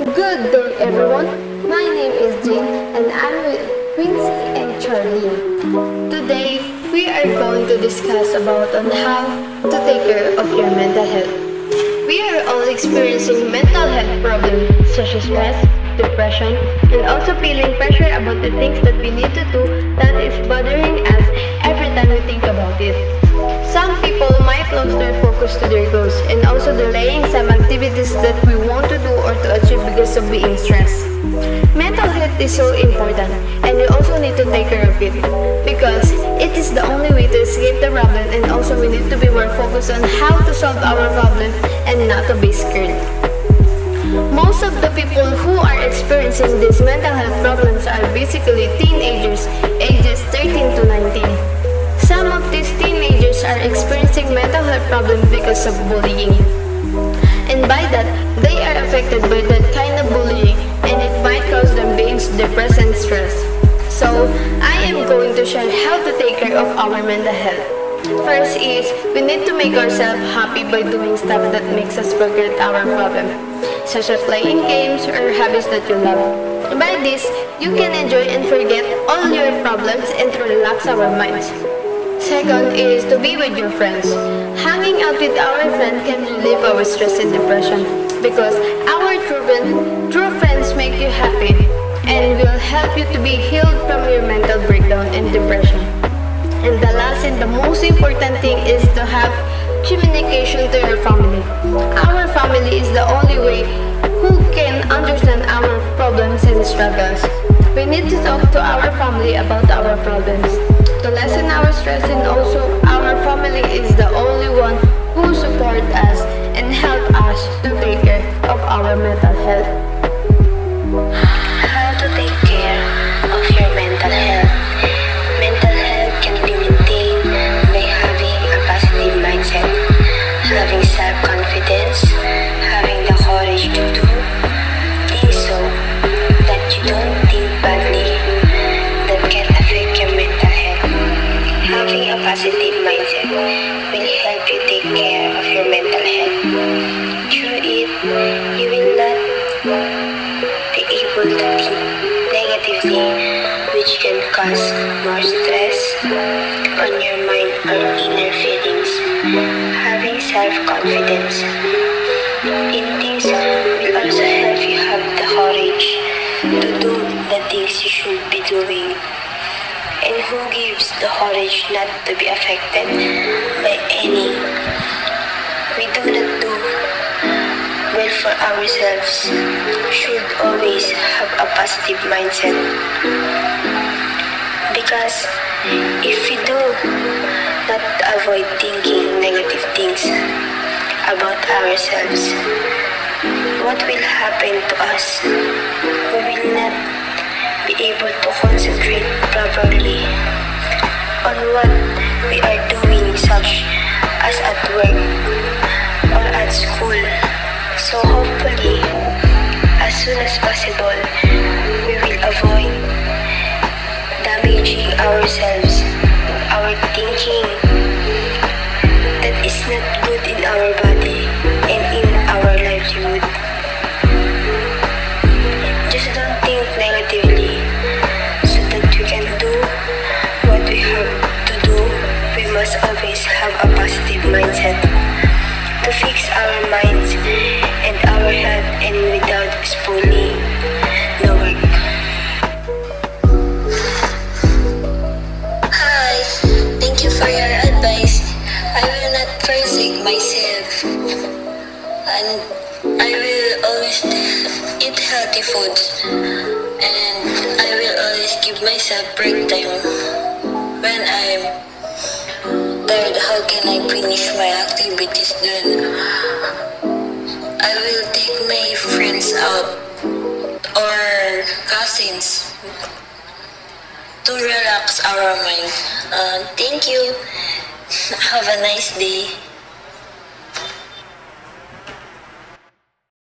Good day, everyone. My name is Jane, and I'm with Quincy and Charlie. Today, we are going to discuss about on how to take care of your mental health. We are all experiencing mental health problems such as stress, depression, and also feeling pressure about the things that we need to do that is bothering us every time we think about it. Some people might lose their focus to their goals and also delaying some activities that we want to do or to achieve because of being stressed. Mental health is so important and we also need to take care of it because it is the only way to escape the problem and also we need to be more focused on how to solve our problem and not to be scared. Most of the people who are experiencing these mental health problems are basically teenagers ages 13 to 19. Some of these teenagers are experiencing mental health problems because of bullying. And by that, they are affected by that kind of bullying and it might cause them being depressed and stressed. So, I am going to share how to take care of our mental health. First is, we need to make ourselves happy by doing stuff that makes us forget our problem, such as playing games or hobbies that you love. By this, you can enjoy and forget all your problems and to relax our minds. Second is to be with your friends. Hanging out with our friends can relieve our stress and depression because our true, true friends make you happy and will help you to be healed from your mental breakdown and depression. And the last and the most important thing is to have communication to your family. Our family is the only way who can understand our problems and struggles. We need to talk to our family about our problems to lessen and also our family is the Having a positive mindset will help you take care of your mental health. Through it, you will not be able to think negatively, which can cause more stress on your mind or inner feelings. Having self-confidence in things will also help you have the courage to do the things you should be doing. And who gives the courage not to be affected by any we do not do well for ourselves should always have a positive mindset. Because if we do not avoid thinking negative things about ourselves, what will happen to as at work mindset to fix our minds and our health and without spoiling the work. Hi, thank you for your advice. I will not forsake myself and I will always eat healthy foods and I will always give myself break time when I'm tired how can I finish my activities then I will take my friends out or cousins to relax our mind. Uh, thank you. Have a nice day.